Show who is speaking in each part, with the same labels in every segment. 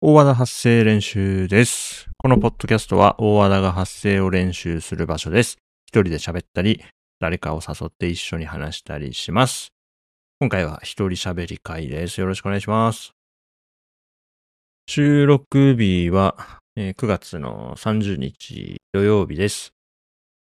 Speaker 1: 大和田発声練習です。このポッドキャストは大和田が発声を練習する場所です。一人で喋ったり、誰かを誘って一緒に話したりします。今回は一人喋り会です。よろしくお願いします。収録日は、え9月の30日土曜日です。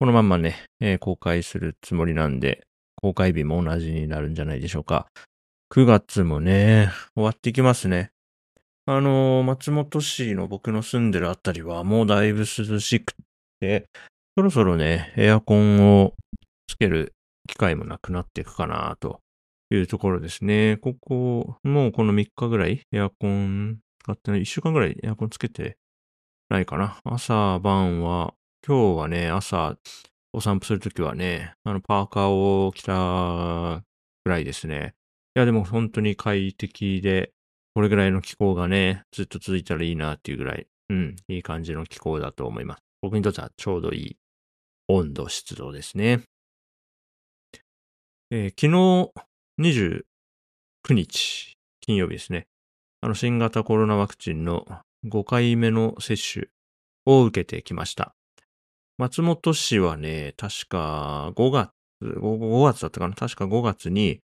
Speaker 1: このまんまね、公開するつもりなんで、公開日も同じになるんじゃないでしょうか。9月もね、終わってきますね。あの松本市の僕の住んでるあたりはもうだいぶ涼しくて、そろそろね、エアコンをつける機会もなくなっていくかなというところですね。ここ、もうこの3日ぐらいエアコン使ってない、1週間ぐらいエアコンつけてないかな。朝晩は、今日はね、朝お散歩するときはね、あのパーカーを着たぐらいですね。いやでも本当に快適で、これぐらいの気候がね、ずっと続いたらいいなっていうぐらい、うん、いい感じの気候だと思います。僕にとってはちょうどいい温度、湿度ですね。えー昨日29日、金曜日ですね。あの、新型コロナワクチンの5回目の接種を受けてきました。松本市はね、確か5月、5, 5月だったかな？確か5月に、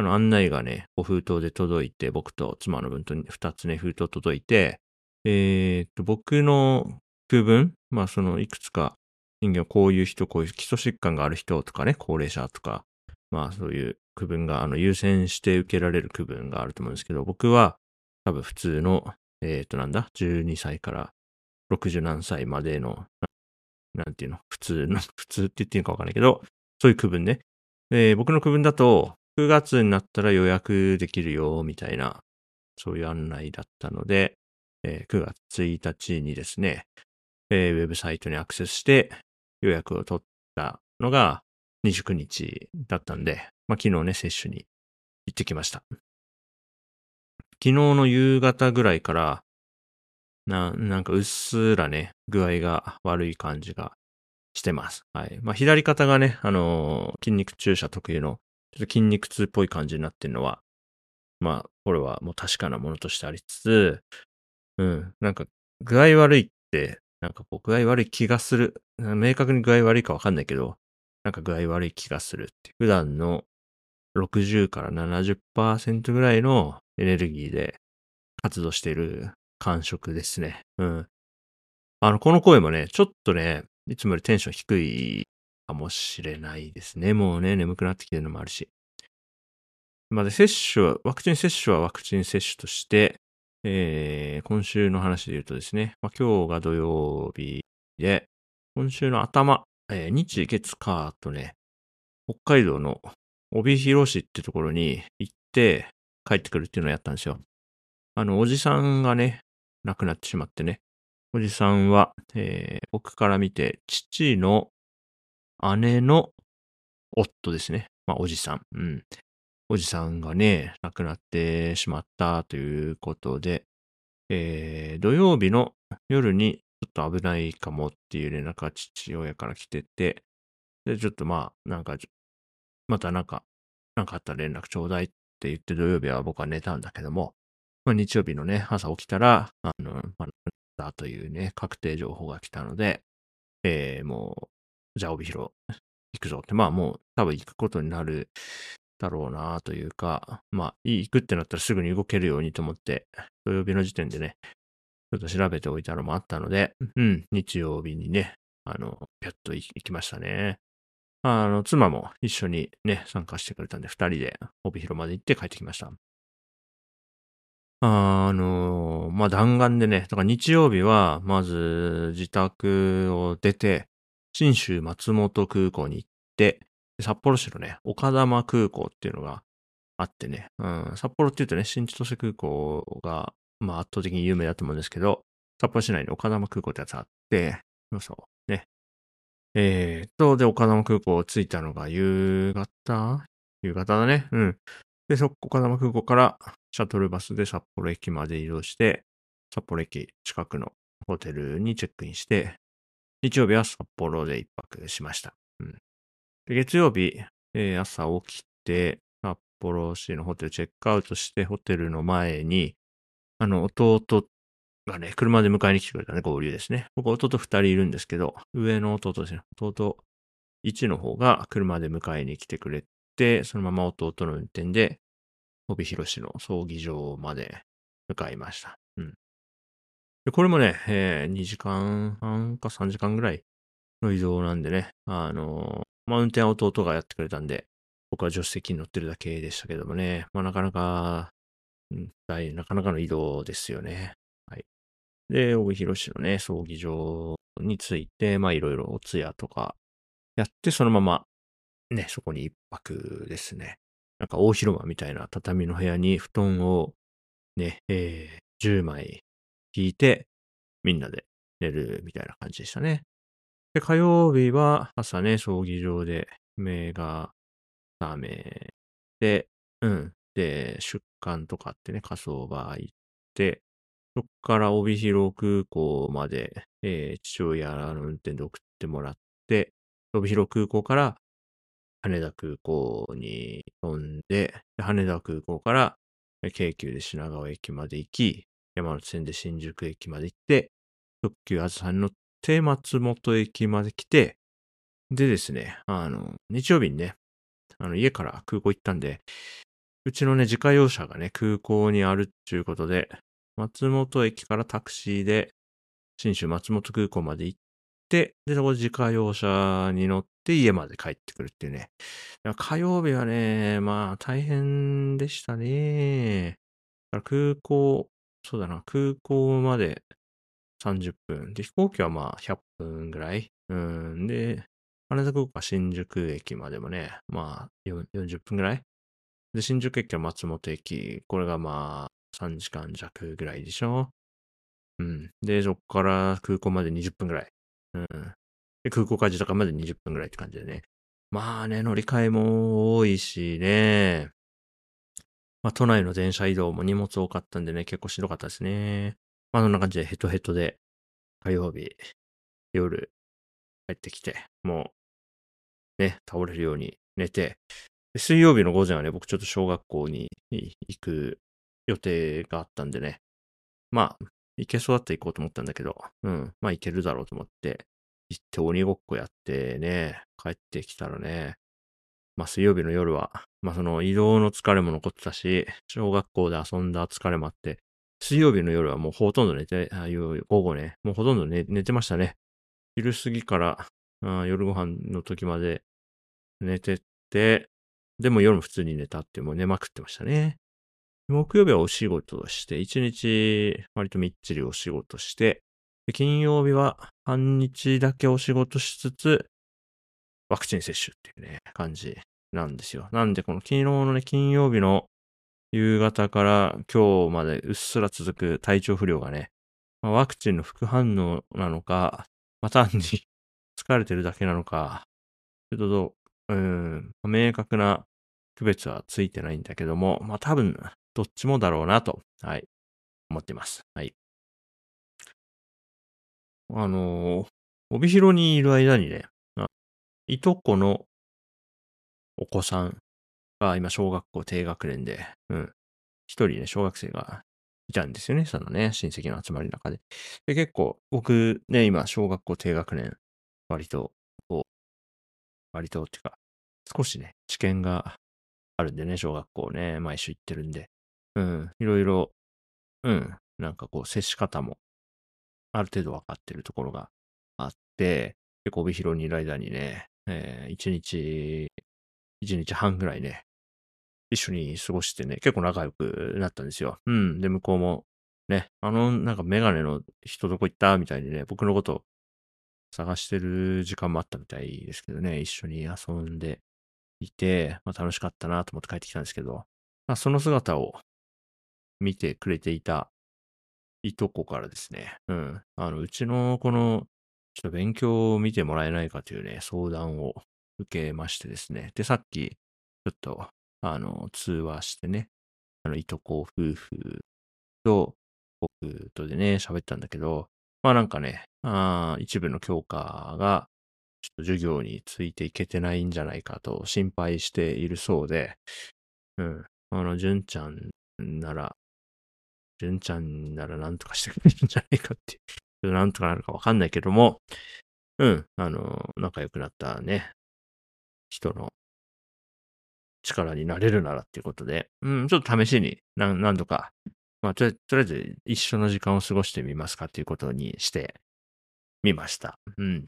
Speaker 1: あの、案内がね、封筒で届いて、僕と妻の分と2つね、封筒届いて、えーっと、僕の区分、まあ、その、いくつか、人間はこういう人、こういう基礎疾患がある人とかね、高齢者とか、まあ、そういう区分が、あの、優先して受けられる区分があると思うんですけど、僕は、多分普通の、えーっと、なんだ、12歳から60何歳までの、なんていうの、普通の、普通って言っていいのかわかんないけど、そういう区分ね。僕の区分だと、9月になったら予約できるよ、みたいな、そういう案内だったので、えー9月1日にですね、えーウェブサイトにアクセスして予約を取ったのが29日だったんで、まあ、昨日ね、接種に行ってきました。昨日の夕方ぐらいから、な、なんかうっすらね、具合が悪い感じがしてます。はい。まあ、左肩がね、あのー筋肉注射特有のちょっと筋肉痛っぽい感じになってるのは、まあ、これはもう確かなものとしてありつつ、うん、なんか具合悪いって、なんかこう具合悪い気がする。明確に具合悪いかわかんないけど、なんか具合悪い気がするって。普段の60から70%ぐらいのエネルギーで活動している感触ですね。うん。あの、この声もね、ちょっとね、いつもよりテンション低いかもしれないですね。もうね、眠くなってきてるのもあるし。まあ、で、接種は、ワクチン接種はワクチン接種として、えー、今週の話で言うとですね、まあ、今日が土曜日で、今週の頭、えー日月火とね、北海道の帯広市ってところに行って帰ってくるっていうのをやったんですよ。あの、おじさんがね、亡くなってしまってね、おじさんは、えー僕から見て、父の姉の夫ですね。まあ、おじさん。うん。おじさんがね、亡くなってしまったということで、えー土曜日の夜にちょっと危ないかもっていう連絡が父親から来てて、で、ちょっとまあ、なんか、またなんか、なんかあったら連絡ちょうだいって言って土曜日は僕は寝たんだけども、まあ、日曜日のね、朝起きたら、あの、まあ、亡くなったというね、確定情報が来たので、えーもう、じゃあ帯広行くぞって、まあもう多分行くことになるだろうなというか、まあ行くってなったらすぐに動けるようにと思って、土曜日の時点でね、ちょっと調べておいたのもあったので、うん、日曜日にね、あの、やっと行きましたね。あの、妻も一緒にね、参加してくれたんで、二人で帯広まで行って帰ってきました。あの、まあ、弾丸でね、だから日曜日は、まず自宅を出て、新州松本空港に行って、札幌市のね、岡玉空港っていうのがあってね、うん、札幌って言うとね、新千歳空港が、まあ、圧倒的に有名だと思うんですけど、札幌市内に岡玉空港ってやつあって、そうそう、ね。えーっと、で、岡玉空港着いたのが夕方？夕方だね。うん。で、そこ、岡玉空港からシャトルバスで札幌駅まで移動して、札幌駅近くのホテルにチェックインして、日曜日は札幌で一泊しました。うん。月曜日、えー朝起きて、札幌市のホテルチェックアウトして、ホテルの前に、あの、弟がね、車で迎えに来てくれたね、合流ですね。僕、弟二人いるんですけど、上の弟ですね。弟1の方が車で迎えに来てくれて、そのまま弟の運転で、帯広市の葬儀場まで向かいました。うん。でこれもね、えー、2時間半か3時間ぐらいの移動なんでね、あのー、まあ、運転は弟がやってくれたんで、僕は助手席に乗ってるだけでしたけどもね、まあ、なかなか、うん、なかなかの移動ですよね。はい。で、帯広市のね、葬儀場について、ま、いろいろお通夜とかやって、そのまま、ね、そこに一泊ですね。なんか大広間みたいな畳の部屋に布団をね、えー、10枚引いて、みんなで寝るみたいな感じでしたね。で、火曜日は朝ね、葬儀場で目が覚めて、うん。で、出棺とかってね、火葬場行って、そっから帯広空港まで、えー、父親の運転で送ってもらって、帯広空港から羽田空港に飛んで、羽田空港から京急で品川駅まで行き、山手線で新宿駅まで行って、特急あずさに乗って松本駅まで来て、でですね、あの、日曜日にね、あの、家から空港行ったんで、うちのね、自家用車がね、空港にあるっていうことで、松本駅からタクシーで、新州松本空港まで行って、で、そこで自家用車に乗って家まで帰ってくるっていうね。火曜日はね、まあ大変でしたね。空港、そうだな、空港まで30分。で、飛行機はまあ100分ぐらい。うん。で、羽田空港新宿駅までもね、まあ40分ぐらい。で、新宿駅は松本駅。これがまあ3時間弱ぐらいでしょ？うん。で、そこから空港まで20分ぐらい。うん。で、空港から自宅まで20分ぐらいって感じでね。まあね、乗り換えも多いしね。まあ、都内の電車移動も荷物多かったんでね、結構しんどかったですね。まあ、そんな感じでヘトヘトで、火曜日、夜、帰ってきて、もう、ね、倒れるように寝て、水曜日の午前はね、僕ちょっと小学校に行く予定があったんでね、まあ、行けそうだったら行こうと思ったんだけど、うん、まあ行けるだろうと思って、行って鬼ごっこやってね、帰ってきたらね、まあ水曜日の夜は、まあその移動の疲れも残ってたし、小学校で遊んだ疲れもあって、水曜日の夜はもうほとんど寝て、あいう午後ね、もうほとんど寝寝てましたね。昼過ぎからあ夜ご飯の時まで寝てって、でも夜も普通に寝たってもう寝まくってましたね。木曜日はお仕事をして、一日割とみっちりお仕事して、金曜日は半日だけお仕事しつつ、ワクチン接種っていうね、感じなんですよ。なんで、この昨日のね、金曜日の夕方から今日までうっすら続く体調不良がね、まあ、ワクチンの副反応なのか、まあ、単に疲れてるだけなのか、ちょっとど、ううん、明確な区別はついてないんだけども、まあ多分、どっちもだろうなと、はい、思っています。はい。あのー、帯広にいる間にね、いとこのお子さんが今小学校低学年で、うん。一人ね、小学生がいたんですよね。そのね、親戚の集まりの中で。で、結構、僕ね、今、小学校低学年、割と、こう、割とっていうか、少しね、知見があるんでね、小学校ね、毎週行ってるんで、うん、いろいろ、うん、なんかこう、接し方も、ある程度分かってるところがあって、結構帯広にいる間にね、えー、一日、一日半ぐらいね、一緒に過ごしてね、結構仲良くなったんですよ。うん。で、向こうも、ね、あの、なんかメガネの人どこ行った？みたいにね、僕のこと探してる時間もあったみたいですけどね、一緒に遊んでいて、まあ楽しかったなと思って帰ってきたんですけど、まあその姿を見てくれていたいとこからですね、うん。あの、うちのこのちょっと勉強を見てもらえないかというね、相談を受けましてですね。で、さっき、ちょっと、あの、通話してね、あの、いとこ夫婦と、僕とでね、喋ったんだけど、まあなんかね、あ一部の教科が、ちょっと授業についていけてないんじゃないかと心配しているそうで、うん。あの、純ちゃんなら、純ちゃんならなんとかしてくれるんじゃないかって、なんとかなるかわかんないけども、うん、あの、仲良くなったね、人の力になれるならっていうことで、うん、ちょっと試しに何何度か、まあと、とりあえず一緒の時間を過ごしてみますかっていうことにしてみました。うん。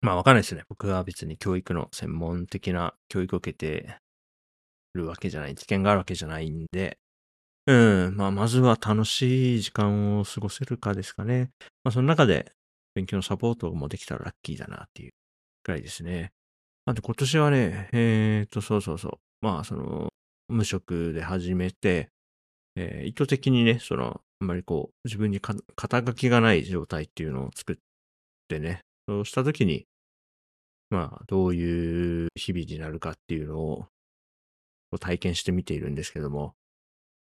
Speaker 1: まあわかんないですね。僕は別に教育の専門的な教育を受けてるわけじゃない、知見があるわけじゃないんで、うん、まあまずは楽しい時間を過ごせるかですかね。まあその中で勉強のサポートもできたらラッキーだなっていうくらいですね。あと今年はね、えっ、と、そうそうそう。まあその、無職で始めて、えー意図的にね、その、あんまりこう、自分に肩書きがない状態っていうのを作ってね、そうしたときに、まあ、どういう日々になるかっていうのを体験してみているんですけども、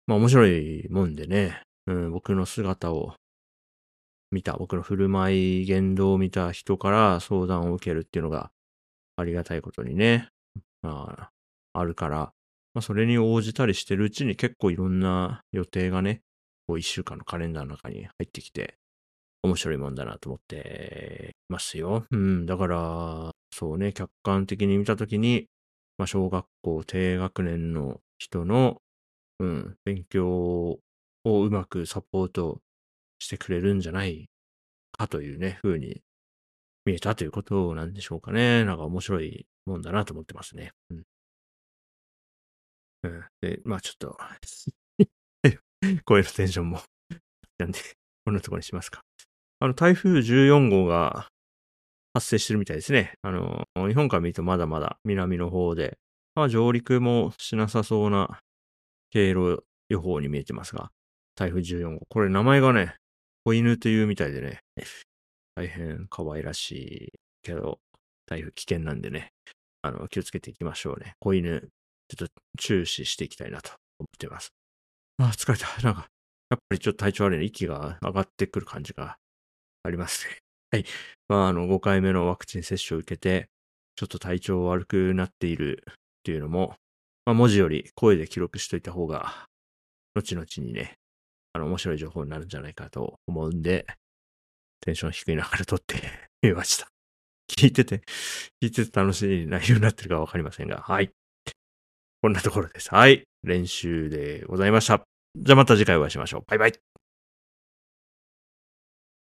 Speaker 1: まあ面白いもんでね、うん、僕の姿を見た、僕の振る舞い、言動を見た人から相談を受けるっていうのがありがたいことにね、まあ、あるから、まあそれに応じたりしてるうちに結構いろんな予定がね、こう一週間のカレンダーの中に入ってきて、面白いもんだなと思ってますよ。うん、だから、そうね、客観的に見たときに、まあ、小学校低学年の人の、うん、勉強をうまくサポートしてくれるんじゃないかというね、風に見えたということなんでしょうかね。なんか面白いもんだなと思ってますね。うん。うん、で、まあちょっと、声のテンションも、なんで、こんなところにしますか。あの、台風14号が発生してるみたいですね。あの、日本から見るとまだまだ南の方で、まあ上陸もしなさそうな経路予報に見えてますが、台風14号。これ名前がね、子犬というみたいでね、大変可愛らしいけど、台風危険なんでね、あの、気をつけていきましょうね。子犬、ちょっと注視していきたいなと思ってます。あ、疲れた。なんか、やっぱりちょっと体調悪いね。息が上がってくる感じがありますね。はい。まあ、あの、5回目のワクチン接種を受けて、ちょっと体調悪くなっているっていうのも、まあ、文字より声で記録しといた方が、後々にね、あの、面白い情報になるんじゃないかと思うんで、テンション低い中で撮ってみました。聞いてて、聞いてて楽しい内容になってるかわかりませんが、はい。こんなところです。はい。練習でございました。じゃあまた次回お会いしましょう。バイバイ。